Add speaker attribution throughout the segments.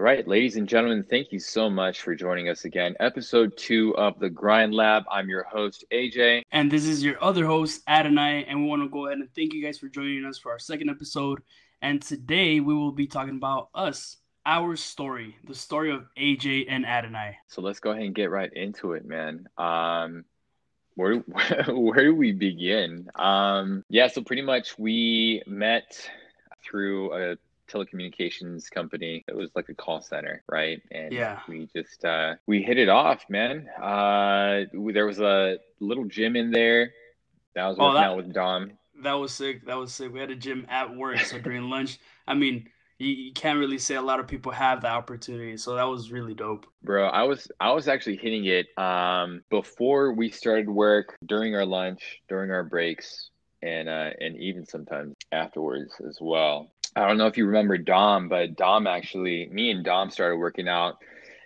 Speaker 1: All right, ladies and gentlemen, thank you so much for joining us again. Episode two of the Grind Lab. I'm your host, AJ.
Speaker 2: And this is your other host, Adonay. And we want to go ahead and thank you guys for joining us for our second episode. And today we will be talking about us, our story, the story of AJ and Adonay.
Speaker 1: So let's go ahead and get right into it, man. Um, where where do we begin? Um, yeah, so pretty much we met through a telecommunications company. It was like a call center, right? And
Speaker 2: Yeah.
Speaker 1: we just uh, we hit it off, man. Uh, there was a little gym in there that was
Speaker 2: Oh,
Speaker 1: working
Speaker 2: that-
Speaker 1: out with Dom.
Speaker 2: That was sick. That was sick. We had a gym at work. So during lunch, I mean, you, you can't really say a lot of people have the opportunity. So that was really dope.
Speaker 1: Bro, I was I was actually hitting it um before we started work, during our lunch, during our breaks, and uh and even sometimes afterwards as well. I don't know if you remember Dom, but Dom actually me and Dom started working out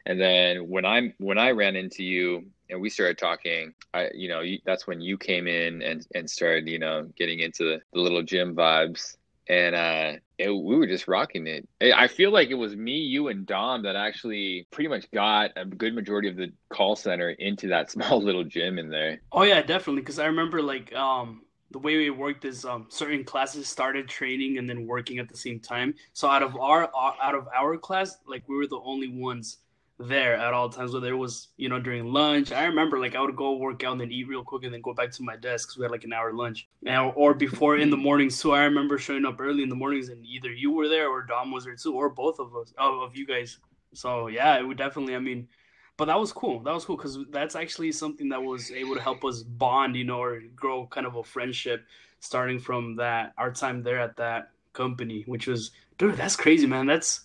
Speaker 1: and then when I when I ran into you and we started talking, I you know, you, that's when you came in and and started, you know, getting into the, little gym vibes and uh it, we were just rocking it. I I feel like it was me, you, and Dom that actually pretty much got a good majority of the call center into that small little gym in there.
Speaker 2: Oh yeah, definitely. Because I remember like um the way we worked is um certain classes started training and then working at the same time. So out of our out of our class, like we were the only ones there at all times. Whether it was you know during lunch, I remember like I would go work out and then eat real quick and then go back to my desk because we had like an hour lunch. And, or before in the mornings too. I remember showing up early in the mornings and either you were there or Dom was there too, or both of us of, of you guys. So yeah, it would definitely. I mean. But that was cool. That was cool because that's actually something that was able to help us bond, you know, or grow kind of a friendship starting from that our time there at that company, which was, dude, that's crazy, man. That's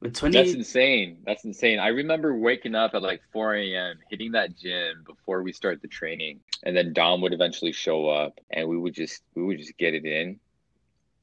Speaker 2: with twenty.
Speaker 1: That's insane. That's insane. I remember waking up at like 4 a.m., hitting that gym before we start the training, and then Dom would eventually show up, and we would just we would just get it in,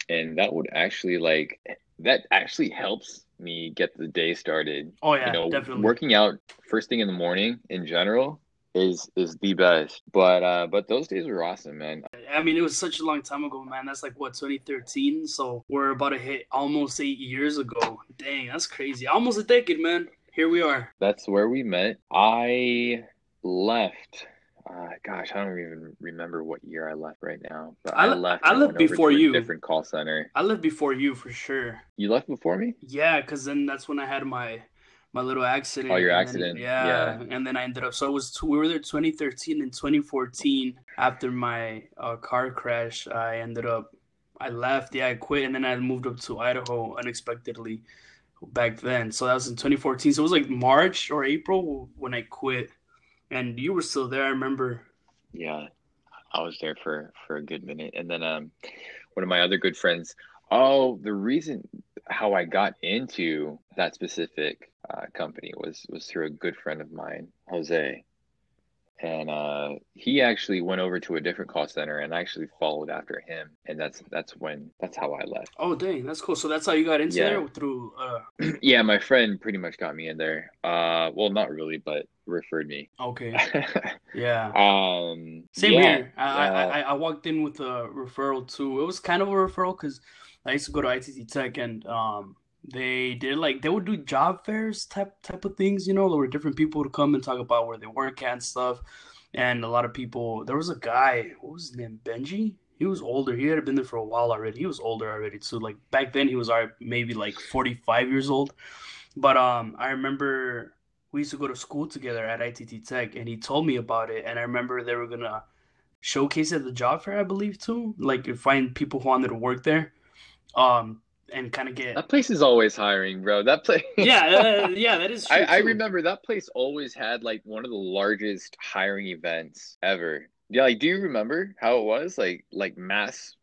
Speaker 1: and that would actually like that actually helps me get the day started.
Speaker 2: oh yeah,
Speaker 1: you know,
Speaker 2: definitely.
Speaker 1: working out first thing in the morning in general is is the best. But uh, but those days were awesome, man.
Speaker 2: I mean, it was such a long time ago, man. That's like what 2013. So we're about to hit almost eight years ago. Dang, that's crazy. Almost a decade, man. Here we are.
Speaker 1: That's where we met. I left. Uh, gosh, I don't even remember what year I left right now. But
Speaker 2: I
Speaker 1: I, left.
Speaker 2: I left before you.
Speaker 1: different call center.
Speaker 2: I left before you for sure.
Speaker 1: You left before me.
Speaker 2: Yeah, because then that's when I had my my little accident.
Speaker 1: Oh, your
Speaker 2: and then-
Speaker 1: accident.
Speaker 2: yeah,
Speaker 1: Yeah.
Speaker 2: and then I ended up. So it was we were there 2013 and 2014. After my uh, car crash, I ended up. I left. Yeah, I quit, and then I moved up to Idaho unexpectedly. Back then, so that was in 2014. So it was like March or April when I quit, and you were still there. I remember.
Speaker 1: Yeah, I was there for for a good minute, and then um, one of my other good friends. Oh, the reason how I got into that specific uh, company was was through a good friend of mine, Jose, and uh, he actually went over to a different call center, and I actually followed after him, and that's that's when that's how I left.
Speaker 2: Oh, dang, that's cool. So that's how you got into
Speaker 1: Yeah.
Speaker 2: there through. Uh,
Speaker 1: Yeah, my friend pretty much got me in there. Uh, well, not really, but referred me.
Speaker 2: okay, yeah.
Speaker 1: um,
Speaker 2: Same
Speaker 1: yeah,
Speaker 2: here. I, I,
Speaker 1: uh,
Speaker 2: I I walked in with a referral too. It was kind of a referral because I used to go to ITT Tech and um they did like they would do job fairs type type of things. You know, there were different people to come and talk about where they work at and stuff. And a lot of people. There was a guy. What was his name? Benji. He was older. He had been there for a while already. He was older already too. Like back then, he was maybe like 45 years old. But um, I remember we used to go to school together at ITT Tech, and he told me about it. And I remember they were gonna showcase at the job fair, I believe, too. Like find people who wanted to work there, um, and kind of get.
Speaker 1: That place is always hiring, bro. That place.
Speaker 2: Yeah, uh, yeah, that is true.
Speaker 1: I, I remember that place always had like one of the largest hiring events ever. Yeah, like do you remember how it was? Like like mass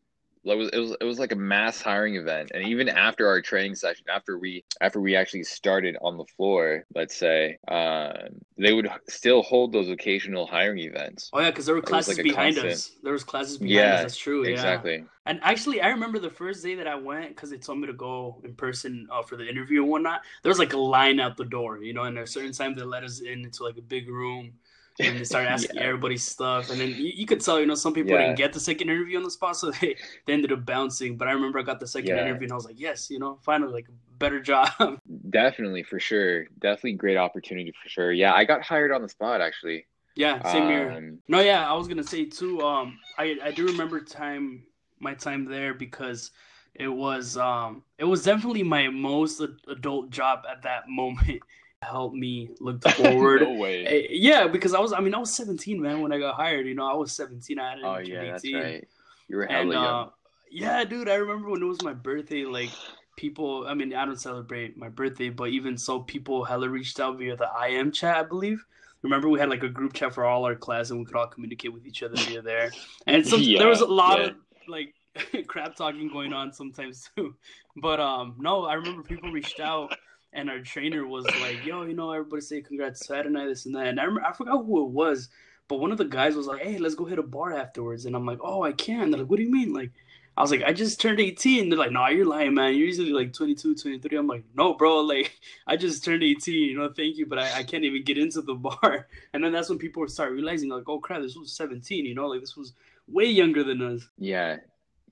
Speaker 1: it was, it was it was like a mass hiring event. And even after our training session, after we after we actually started on the floor, let's say, um, they would still hold those occasional hiring events.
Speaker 2: Oh yeah, because there were classes
Speaker 1: like
Speaker 2: behind
Speaker 1: constant.
Speaker 2: us. There was classes behind
Speaker 1: Yeah,
Speaker 2: us. That's true. Yeah.
Speaker 1: Exactly.
Speaker 2: And actually, I remember the first day that I went because they told me to go in person uh, for the interview and whatnot. There was like a line out the door, you know, and at a certain time they let us in into like a big room and they started asking
Speaker 1: Yeah.
Speaker 2: everybody stuff. And then you, you could tell, you know, some people
Speaker 1: Yeah.
Speaker 2: didn't get the second interview on the spot, so they, they ended up bouncing. But I remember I got the second
Speaker 1: Yeah.
Speaker 2: interview and I was like, yes, you know, finally, like better job.
Speaker 1: definitely for sure. Definitely great opportunity for sure. Yeah, I got hired on the spot actually.
Speaker 2: Yeah, same here.
Speaker 1: Um,
Speaker 2: No, yeah, I was gonna say too. Um, I I do remember time my time there because it was um it was definitely my most adult job at that moment. Helped me look forward.
Speaker 1: no way.
Speaker 2: Eh, Yeah, because I was I mean I was 17 man when I got hired. You know I was 17. I hadn't
Speaker 1: oh
Speaker 2: even
Speaker 1: yeah,
Speaker 2: turned
Speaker 1: that's right. You were
Speaker 2: And
Speaker 1: hella young.
Speaker 2: uh, yeah, dude, I remember when it was my birthday. Like people, I mean I don't celebrate my birthday, but even so, people hella reached out via the IM chat, I believe. Remember, we had like a group chat for all our class, and we could all communicate with each other via there. And some, there was a lot
Speaker 1: yeah.
Speaker 2: of like crap talking going on sometimes too. But um, no, I remember people reached out, and our trainer was like, "Yo, you know, everybody say congrats Adonay, this and that." And I remember, I forgot who it was, but one of the guys was like, "Hey, let's go hit a bar afterwards." And I'm like, "Oh, I can." They're like, "What do you mean?" Like, I was like, "I just turned 18." They're like, "No, you're lying, man. You're usually like 22, 23." I'm like, "No, bro. Like, I just turned 18. You know, thank you, but I, I can't even get into the bar." And then that's when people start realizing, like, "Oh crap, this was 17." You know, like this was way younger than us.
Speaker 1: Yeah,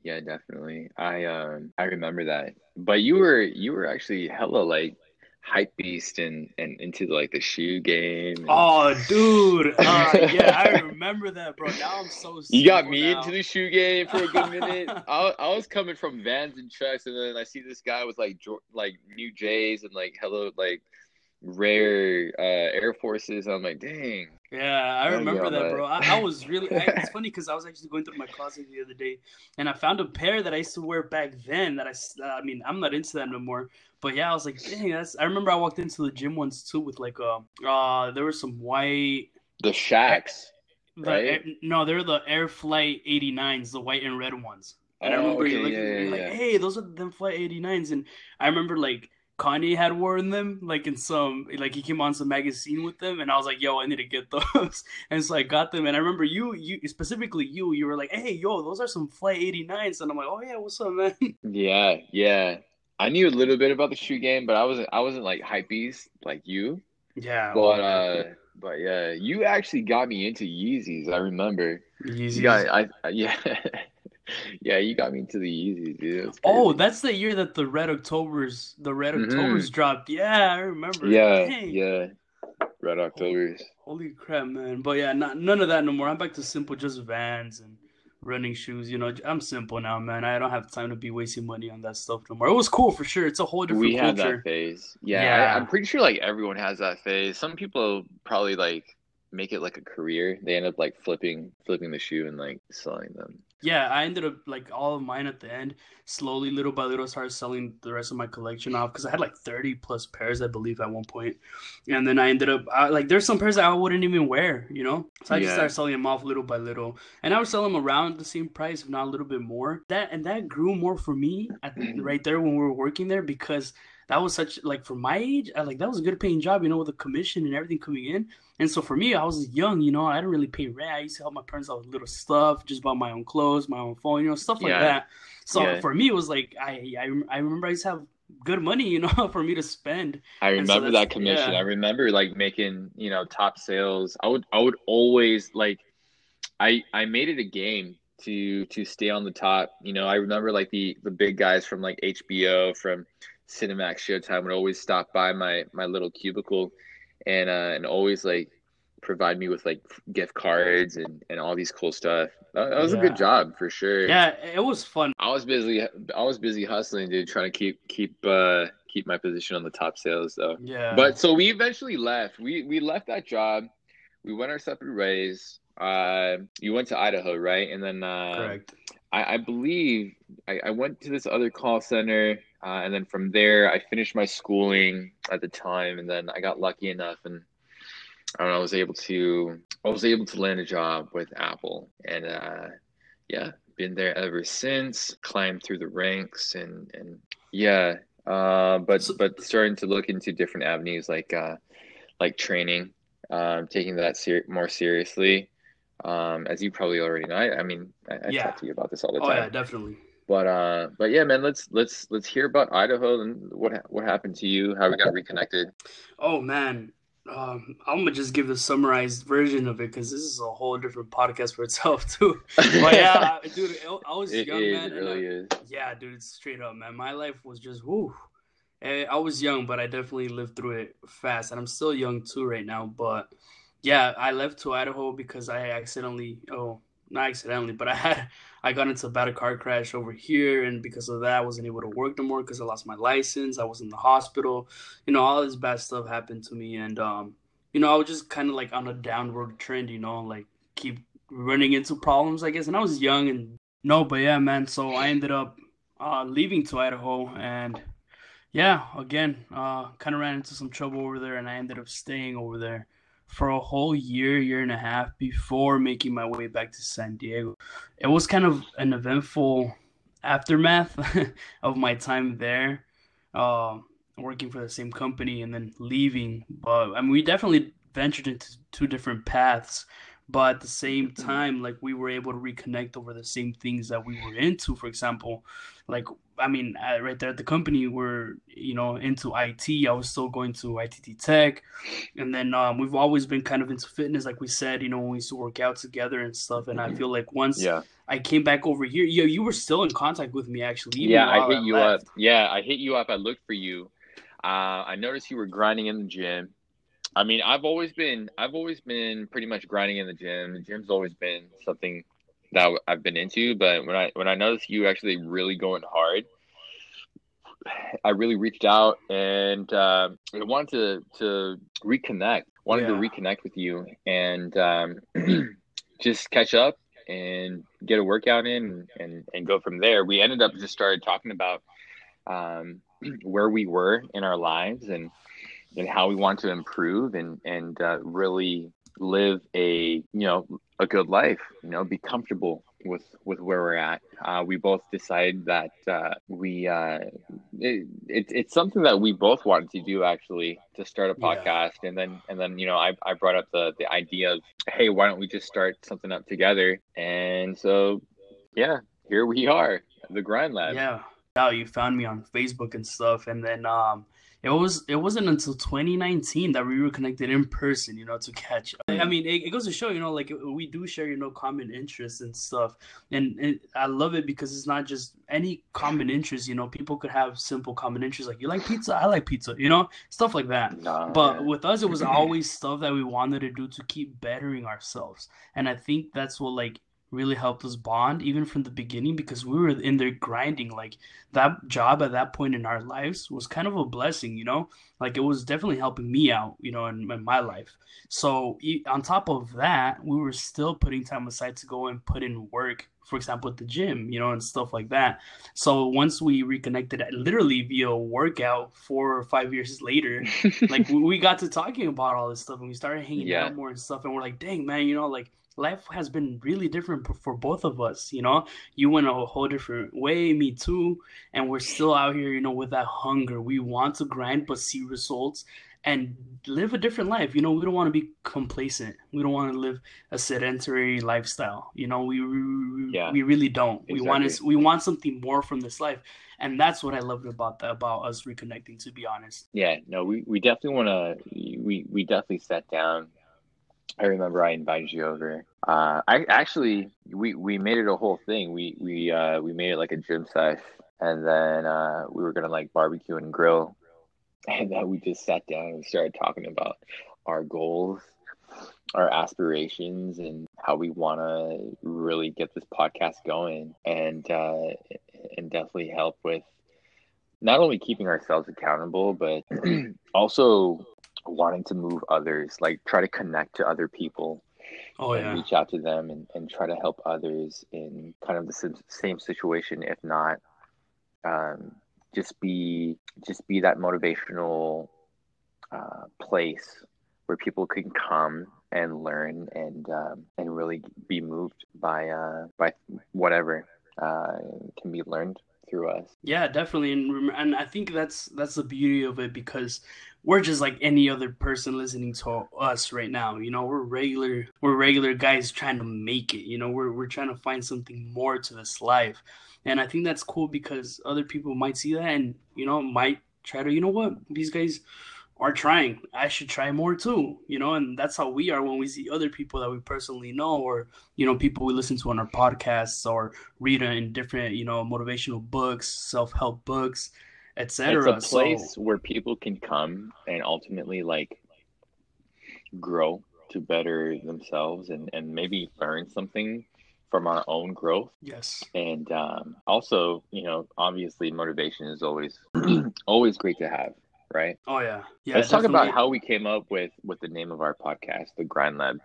Speaker 1: yeah, definitely. I um I remember that. But you were you were actually hella like hype beast and and into like the shoe game. and-
Speaker 2: Oh, dude. Uh, yeah, I remember that, bro. Now I'm so.
Speaker 1: You got me
Speaker 2: now.
Speaker 1: into the shoe game for a good minute. I, I was coming from Vans and Chucks, and then I see this guy with like like new J's and like hello like rare uh, Air Forces. I'm like, dang.
Speaker 2: Yeah, I remember
Speaker 1: yeah,
Speaker 2: that, bro. I, I was really. I, it's funny because I was actually going through my closet the other day, and I found a pair that I used to wear back then. That I, uh, I mean, I'm not into that no more. But yeah, I was like, dang, that's. I remember I walked into the gym once too with like, uh, uh, there were some white.
Speaker 1: The Shox.
Speaker 2: The,
Speaker 1: Right?
Speaker 2: Air- no, they're the Air Flight 89s, the white and red ones. And I
Speaker 1: Oh,
Speaker 2: remember
Speaker 1: okay,
Speaker 2: looking
Speaker 1: yeah,
Speaker 2: at me
Speaker 1: yeah,
Speaker 2: like,
Speaker 1: yeah.
Speaker 2: hey, those are them Flight 89s. And I remember like Kanye had worn them, like in some, like he came on some magazine with them. And I was like, yo, I need to get those. and so I got them. And I remember you, you specifically you, you were like, hey, yo, those are some Flight 89s. And I'm like, oh yeah, what's up, man?
Speaker 1: Yeah, yeah. I knew a little bit about the shoe game, but I wasn't I wasn't like hype beast like you.
Speaker 2: yeah.
Speaker 1: But uh but yeah, you actually got me into Yeezys, I remember.
Speaker 2: Yeezys.
Speaker 1: Got I, I yeah. yeah, you got me to the Yeezys, dude. That's
Speaker 2: Oh, that's the year that the Red Octobers, the Red
Speaker 1: Mhm.
Speaker 2: Octobers dropped. Yeah, I remember.
Speaker 1: yeah,
Speaker 2: Dang.
Speaker 1: yeah. Red Octobers.
Speaker 2: Holy crap, man! But yeah, not none of that no more. I'm back to simple, just Vans and running shoes. You know, I'm simple now, man. I don't have time to be wasting money on that stuff no more. It was cool for sure. It's a whole different
Speaker 1: We had
Speaker 2: culture.
Speaker 1: that phase. Yeah,
Speaker 2: Yeah.
Speaker 1: I, I'm pretty sure like everyone has that phase. Some people probably like make it like a career. They end up like flipping flipping the shoe and like selling them.
Speaker 2: Yeah, I ended up like all of mine at the end. Slowly, little by little, started selling the rest of my collection off because I had like 30 plus pairs, I believe, at one point. And then I ended up I, like there's some pairs that I wouldn't even wear, you know. So I just started selling them off little by little, and I would sell them around the same price, if not a little bit more. That and that grew more for me at, mm-hmm. right there when we were working there because that was such like for my age, I, like that was a good paying job, you know, with the commission and everything coming in. And so for me, I was young, you know, I didn't really pay rent. I used to help my parents out with little stuff, just bought my own clothes, my own phone, you know, stuff like
Speaker 1: Yeah.
Speaker 2: that. So
Speaker 1: Yeah.
Speaker 2: for me, it was like I, I I remember I used to have good money, you know, for me to spend.
Speaker 1: I
Speaker 2: And so
Speaker 1: remember that commission.
Speaker 2: yeah.
Speaker 1: I remember like making, you know, top sales. I would I would always like I I made it a game to to stay on the top. You know, I remember like the the big guys from like HBO from Cinemax Showtime would always stop by my my little cubicle and uh and always like provide me with like gift cards and and all these cool stuff. That, that was a good job for sure.
Speaker 2: Yeah, it was fun.
Speaker 1: I was busy I was busy hustling, dude, trying to keep keep uh keep my position on the top sales though.
Speaker 2: Yeah.
Speaker 1: But so we eventually left. We we left that job. We went our separate ways. Uh, you went to Idaho, right? And then uh,
Speaker 2: correct.
Speaker 1: I, I believe I, I went to this other call center, uh, and then from there I finished my schooling at the time, and then I got lucky enough, and I don't know, I was able to I was able to land a job with Apple, and uh, yeah, been there ever since. Climbed through the ranks, and and yeah, uh, but but starting to look into different avenues like uh, like training, um, taking that ser- more seriously. Um, as you probably already know, I, I mean, I, I
Speaker 2: Yeah.
Speaker 1: talk to you about this all the time.
Speaker 2: Oh yeah, definitely.
Speaker 1: But uh, but yeah, man, let's let's let's hear about Idaho and what what happened to you, how we got reconnected.
Speaker 2: Oh man, um, I'm gonna just give the summarized version of it because this is a whole different podcast for itself too. But yeah, dude, I was
Speaker 1: it
Speaker 2: young
Speaker 1: is,
Speaker 2: man.
Speaker 1: really
Speaker 2: I-
Speaker 1: is.
Speaker 2: Yeah, dude, it's straight up, man. My life was just whoo. Eh, I was young, but I definitely lived through it fast, and I'm still young too right now. But yeah, I left to Idaho because I accidentally, oh, not accidentally, but I had I got into a bad car crash over here, and because of that, I wasn't able to work no more because I lost my license. I was in the hospital. You know, all this bad stuff happened to me, and um, you know, I was just kind of like on a downward trend. You know, like keep running into problems, I guess. And I was young and no, but yeah, man. So I ended up uh, leaving to Idaho, and yeah, again, uh, kind of ran into some trouble over there, and I ended up staying over there for a whole year, year and a half before making my way back to San Diego. It was kind of an eventful aftermath of my time there, uh, working for the same company and then leaving. But I mean, we definitely ventured into two different paths. But at the same mm-hmm. time, like we were able to reconnect over the same things that we were into. For example, like I mean, right there at the company, we're you know into IT. I was still going to ITT Tech, and then um, we've always been kind of into fitness, like we said. You know, when we used to work out together and stuff. And I mm-hmm. feel like once yeah. I came back over here, yo, you were still in contact with me actually.
Speaker 1: yeah, I hit I you left. up. Yeah, I hit you up. I looked for you. Uh, I noticed you were grinding in the gym. I mean, I've always been, I've always been pretty much grinding in the gym. The gym's always been something that I've been into. But when I when I noticed you actually really going hard, I really reached out and uh, I wanted to to reconnect. Wanted yeah. to reconnect with you and um, just catch up and get a workout in and and go from there. We ended up just started talking about um, where we were in our lives and and how we want to improve and and uh, really live a you know a good life you know be comfortable with with where we're at. Uh, we both decided that uh, we uh, it, it, it's something that we both wanted to do actually to start a podcast. Yeah. and then and then you know I, I brought up the the idea of hey why don't we just start something up together? And so yeah here we are the grind lab.
Speaker 2: Yeah. Now you found me on facebook and stuff. And then um it was it wasn't until 2019 that we were connected in person you know to catch up. i mean it, it, goes to show you know like we do share you know common interests and stuff and, and i love it because it's not just any common interest you know people could have simple common interests like you like pizza i like pizza you know stuff like that no, but man. with us it was always stuff that we wanted to do to keep bettering ourselves and i think that's what like really helped us bond even from the beginning because we were in there grinding. Like that job at that point in our lives was kind of a blessing you know? Like it was definitely helping me out you know in, in my life. So on top of that we were still putting time aside to go and put in work for example at the gym you know and stuff like that. So once we reconnected literally via workout four or five years later like we got to talking about all this stuff and we started hanging yeah. out more and stuff and we're like dang man you know like life has been really different for both of us you know? You went a whole different way me too and we're still out here you know with that hunger. We want to grind but see results and live a different life you know? We don't want to be complacent. We don't want to live a sedentary lifestyle you know? We we, yeah, we really don't. Exactly. we want to we want something more from this life and that's what i loved about that about us reconnecting to be honest.
Speaker 1: Yeah no we, we definitely want to we we definitely sat down I remember I invited you over. Uh, I actually we we made it a whole thing. We we uh, we made it like a gym sesh, and then uh, we were gonna like barbecue and grill, and then we just sat down and started talking about our goals, our aspirations, and how we want to really get this podcast going, and uh, and definitely help with not only keeping ourselves accountable, but also wanting to move others, like try to connect to other people. Oh, and yeah. reach out to them and, and try to help others in kind of the same situation, if not um, just be just be that motivational uh, place where people can come and learn and um, and really be moved by uh, by whatever uh, can be learned through us.
Speaker 2: Yeah, definitely, and and I think that's that's the beauty of it because we're just like any other person listening to us right now. You know, we're regular we're regular guys trying to make it. You know, we're we're trying to find something more to this life. And I think that's cool because other people might see that and, you know, might try to, you know what, these guys are trying. I should try more too, you know, and that's how we are when we see other people that we personally know or, you know, people we listen to on our podcasts or read in different, you know, motivational books, self help books etc.
Speaker 1: It's a place
Speaker 2: so,
Speaker 1: where people can come and ultimately like grow to better themselves and and maybe learn something from our own growth.
Speaker 2: Yes.
Speaker 1: And um, also, you know, obviously motivation is always always great to have, right?
Speaker 2: Oh yeah. Yeah.
Speaker 1: Let's talk about how we came up with with the name of our podcast, the Grind Lab.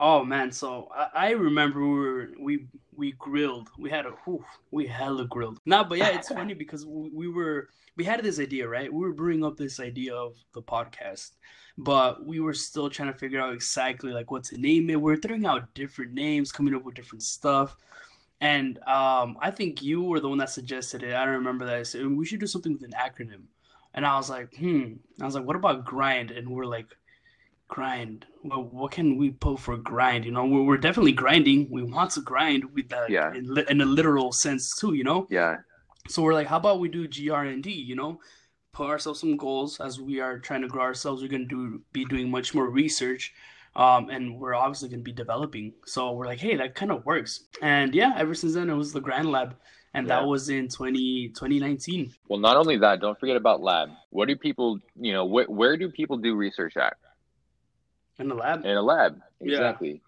Speaker 2: Oh man, so I, I remember we were we we grilled. We had a whew, we hella grilled. Nah, but yeah, it's funny because we, we were we had this idea, right? We were bringing up this idea of the podcast, but we were still trying to figure out exactly like what to name it. We are throwing out different names, coming up with different stuff. And um, I think you were the one that suggested it. I don't remember that. I said we should do something with an acronym. And I was like, hmm. I was like, what about grind? And we're like, grind. Well, what can we put for grind? You know, we're, we're definitely grinding. We want to grind with that
Speaker 1: Yeah.
Speaker 2: in, li- in a literal sense too. You know.
Speaker 1: Yeah.
Speaker 2: So we're like, how about we do GRND? You know, put ourselves some goals as we are trying to grow ourselves. We're gonna do be doing much more research, um, and we're obviously gonna be developing. So we're like, hey, that kind of works. And yeah, ever since then, it was the Grind Lab, and
Speaker 1: Yeah.
Speaker 2: that was in 20, 2019.
Speaker 1: Well, not only that, don't forget about lab. What do people, you know, wh- where do people do research at?
Speaker 2: in the lab.
Speaker 1: In a lab.
Speaker 2: Yeah.
Speaker 1: Exactly.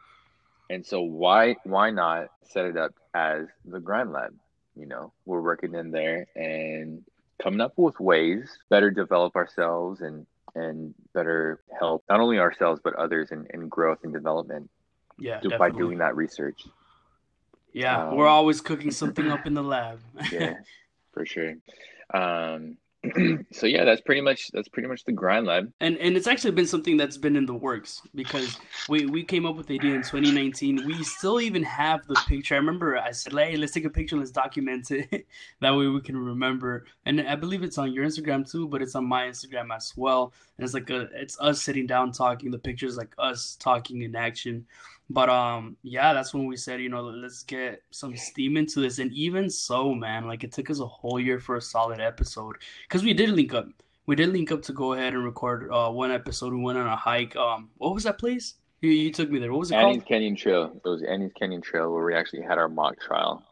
Speaker 1: And so why why not set it up as the Grind Lab? You know, we're working in there and coming up with ways better develop ourselves and and better help not only ourselves but others in, in growth and development
Speaker 2: Yeah,
Speaker 1: do- by doing that research.
Speaker 2: Yeah,
Speaker 1: um,
Speaker 2: we're always cooking something up in the lab.
Speaker 1: Yeah, for sure. Um, so yeah, that's pretty much that's pretty much the Grind Lab.
Speaker 2: And and it's actually been something that's been in the works because we we came up with the idea in 2019. We still even have the picture. I remember I said, "Hey, let's take a picture, let's document it. that way we can remember." And I believe it's on your Instagram too, but it's on my Instagram as well. And it's like a it's us sitting down talking. The pictures like us talking in action. But um yeah, that's when we said, you know, let's get some steam into this. And even so, man, like it took us a whole year for a solid episode because we did link up. We did link up to go ahead and record uh, one episode. We went on a hike. Um, what was that place? You, you took me there. What was it
Speaker 1: Annie's
Speaker 2: called?
Speaker 1: Canyon Trail. It was Annie's Canyon Trail where we actually had our mock trial.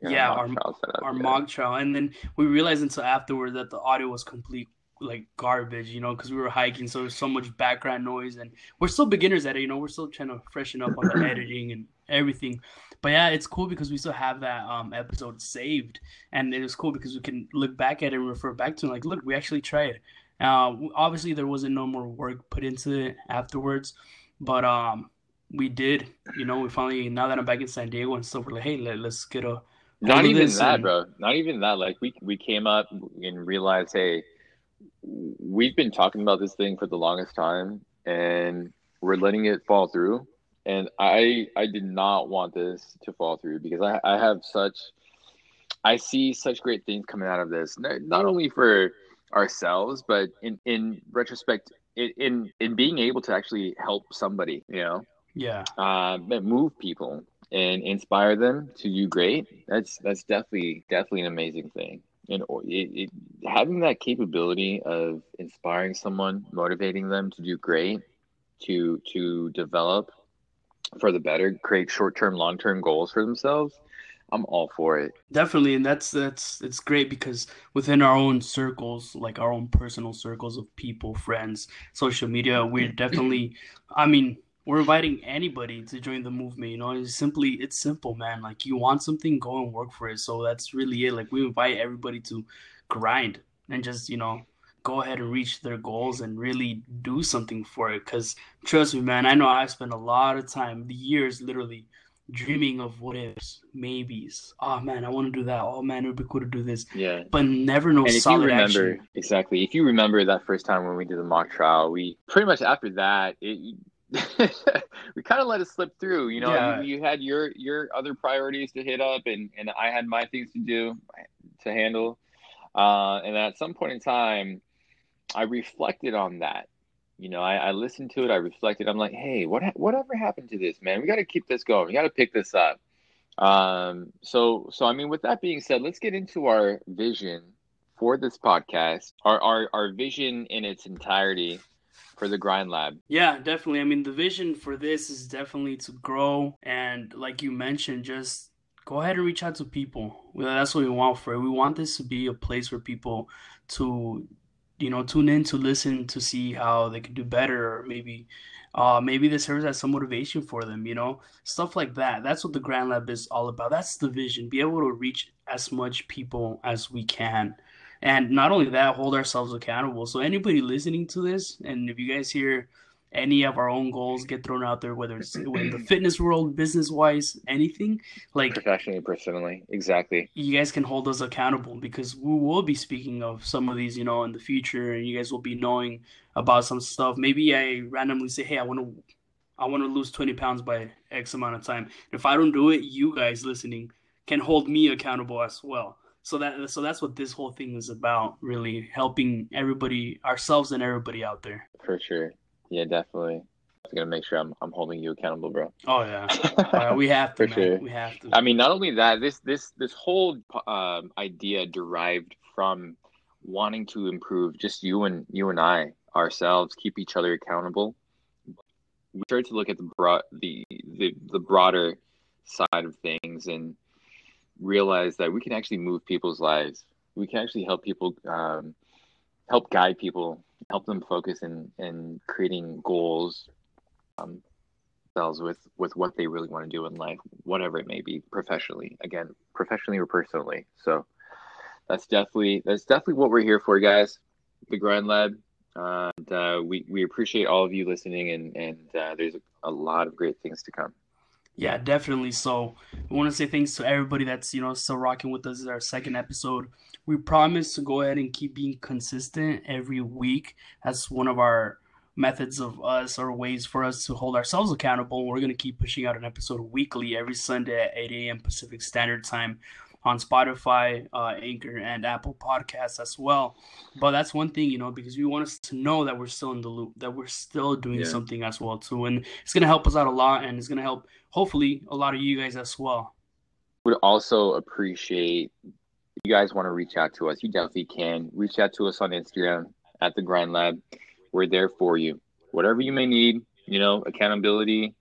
Speaker 2: Yeah,
Speaker 1: mock
Speaker 2: our-
Speaker 1: trial set up,
Speaker 2: Our
Speaker 1: yeah.
Speaker 2: mock trial, and then we realized until afterward that the audio was complete like garbage, you know, because we were hiking, so there's so much background noise, and we're still beginners at it, you know. We're still trying to freshen up on the editing and everything. But yeah, it's cool because we still have that um episode saved, and it was cool because we can look back at it and refer back to it, like, look, we actually tried. Uh, obviously there wasn't no more work put into it afterwards, but um, we did. You know, we finally now that I'm back in San Diego and stuff, we're like, hey, let, let's get a
Speaker 1: Not even that,
Speaker 2: and-
Speaker 1: bro. Not even that. Like we we came up and realized, hey, we've been talking about this thing for the longest time, and we're letting it fall through. And I I did not want this to fall through because I I have such I see such great things coming out of this. Not only for ourselves, but in in retrospect, in in, in being able to actually help somebody, you know
Speaker 2: yeah.
Speaker 1: uh, move people and inspire them to do great. That's that's definitely definitely an amazing thing. And it, it, having that capability of inspiring someone, motivating them to do great, to to develop for the better, create short term, long term goals for themselves. I'm all for it.
Speaker 2: Definitely, and that's that's it's great because within our own circles, like our own personal circles of people, friends, social media, we're definitely I mean, we're inviting anybody to join the movement, you know. It's simply it's simple, man. Like you want something, go and work for it. So that's really it. Like we invite everybody to grind and just, you know, go ahead and reach their goals and really do something for it. Cause trust me, man, I know I've spent a lot of time, the years literally dreaming of what ifs, maybes. Oh man, I want to do that. Oh man, it would be cool to do this,
Speaker 1: Yeah.
Speaker 2: but never no
Speaker 1: and if you
Speaker 2: solid
Speaker 1: remember
Speaker 2: action.
Speaker 1: exactly, if you remember that first time when we did the mock trial, we pretty much after that it. we kind of let it slip through, you know.
Speaker 2: Yeah.
Speaker 1: You, you had your your other priorities to hit up, and and I had my things to do to handle. Uh, and at some point in time, I reflected on that. You know, I, I listened to it. I reflected. I'm like, hey, what ha- whatever happened to this, man? We got to keep this going. We got to pick this up. Um, so so I mean, with that being said, let's get into our vision for this podcast. Our our our vision in its entirety for the Grind Lab.
Speaker 2: Yeah, definitely. I mean, the vision for this is definitely to grow and, like you mentioned, just go ahead and reach out to people. That's what we want for it. We want this to be a place for people to, you know, tune in to listen to see how they can do better, or maybe, uh, maybe this serves as some motivation for them. You know, stuff like that. That's what the Grind Lab is all about. That's the vision. Be able to reach as much people as we can. And not only that, hold ourselves accountable. So anybody listening to this, and if you guys hear any of our own goals get thrown out there, whether it's in the fitness world, business wise, anything like
Speaker 1: professionally, personally, exactly.
Speaker 2: You guys can hold us accountable because we will be speaking of some of these, you know, in the future, and you guys will be knowing about some stuff. Maybe I randomly say, "Hey, I want to, I want to lose twenty pounds by X amount of time." If I don't do it, you guys listening can hold me accountable as well. So that so that's what this whole thing is about, really helping everybody, ourselves, and everybody out there.
Speaker 1: For sure. Yeah, definitely. I'm gonna make sure I'm I'm holding you accountable, bro.
Speaker 2: Oh yeah, we have to. For man. sure, we have to.
Speaker 1: I mean, not only that, this this this whole um, idea derived from wanting to improve. Just you and you and I ourselves keep each other accountable. We started to look at the broad the the the broader side of things and realize that we can actually move people's lives. We can actually help people, um, help guide people help them focus in in creating goals um, themselves with with what they really want to do in life, whatever it may be, professionally. Again, professionally or personally. So that's definitely that's definitely what we're here for, guys. The Grind Lab. Uh, and, uh, we we appreciate all of you listening, and and uh, there's a lot of great things to come.
Speaker 2: Yeah, definitely. So we want to say thanks to everybody that's you know still rocking with us. This is our second episode. We promise to go ahead and keep being consistent every week. That's one of our methods of us or ways for us to hold ourselves accountable. We're to keep pushing out an episode weekly every Sunday at 8 a.m. Pacific Standard Time on Spotify, uh, Anchor, and Apple Podcasts as well. But that's one thing, you know, because we want us to know that we're still in the loop, that we're still doing yeah. something as well too, and it's gonna help us out a lot, and it's gonna help hopefully a lot of you guys as well.
Speaker 1: Would also appreciate if you guys want to reach out to us. You definitely can reach out to us on Instagram at the Grind Lab. We're there for you. Whatever you may need, you know, accountability.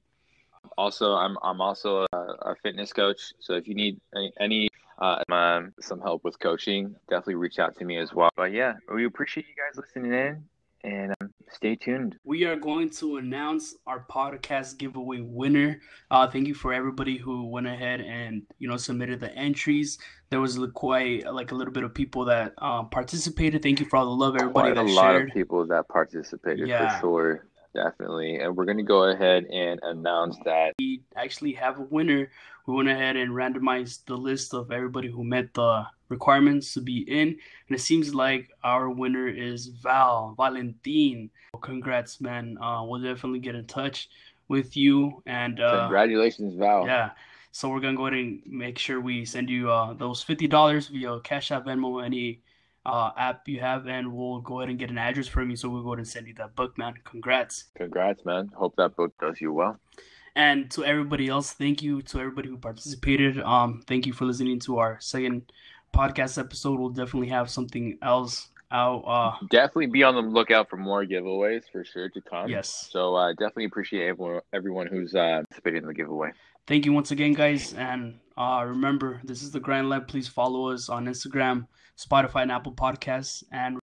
Speaker 1: Also, I'm I'm also a, a fitness coach, so if you need any, any uh, um, some help with coaching, definitely reach out to me as well. But yeah, we appreciate you guys listening in and um, stay tuned.
Speaker 2: We are going to announce our podcast giveaway winner. Uh, thank you for everybody who went ahead and you know submitted the entries. There was quite like a little bit of people that uh, participated. Thank you for all the love, everybody. Quite
Speaker 1: a lot shared. of people that participated yeah. for sure. Definitely. And we're going to go ahead and announce that.
Speaker 2: We actually have a winner. We went ahead and randomized the list of everybody who met the requirements to be in. And it seems like our winner is Val, Valentin. Congrats, man. Uh, we'll definitely get in touch with you. And uh,
Speaker 1: congratulations, Val.
Speaker 2: Yeah. So we're going to go ahead and make sure we send you uh, those $50 via Cash App, Venmo, any uh, app you have, and we'll go ahead and get an address from you. So we'll go ahead and send you that book, man. Congrats.
Speaker 1: Congrats, man. Hope that book does you well.
Speaker 2: And to everybody else, thank you to everybody who participated. Um, thank you for listening to our second podcast episode. We'll definitely have something else out. Uh,
Speaker 1: definitely be on the lookout for more giveaways for sure to come.
Speaker 2: Yes.
Speaker 1: So uh, definitely appreciate everyone, everyone who's uh, participating in the giveaway.
Speaker 2: Thank you once again, guys. And uh, remember, this is the Grind Lab. Please follow us on Instagram, Spotify, and Apple Podcasts. And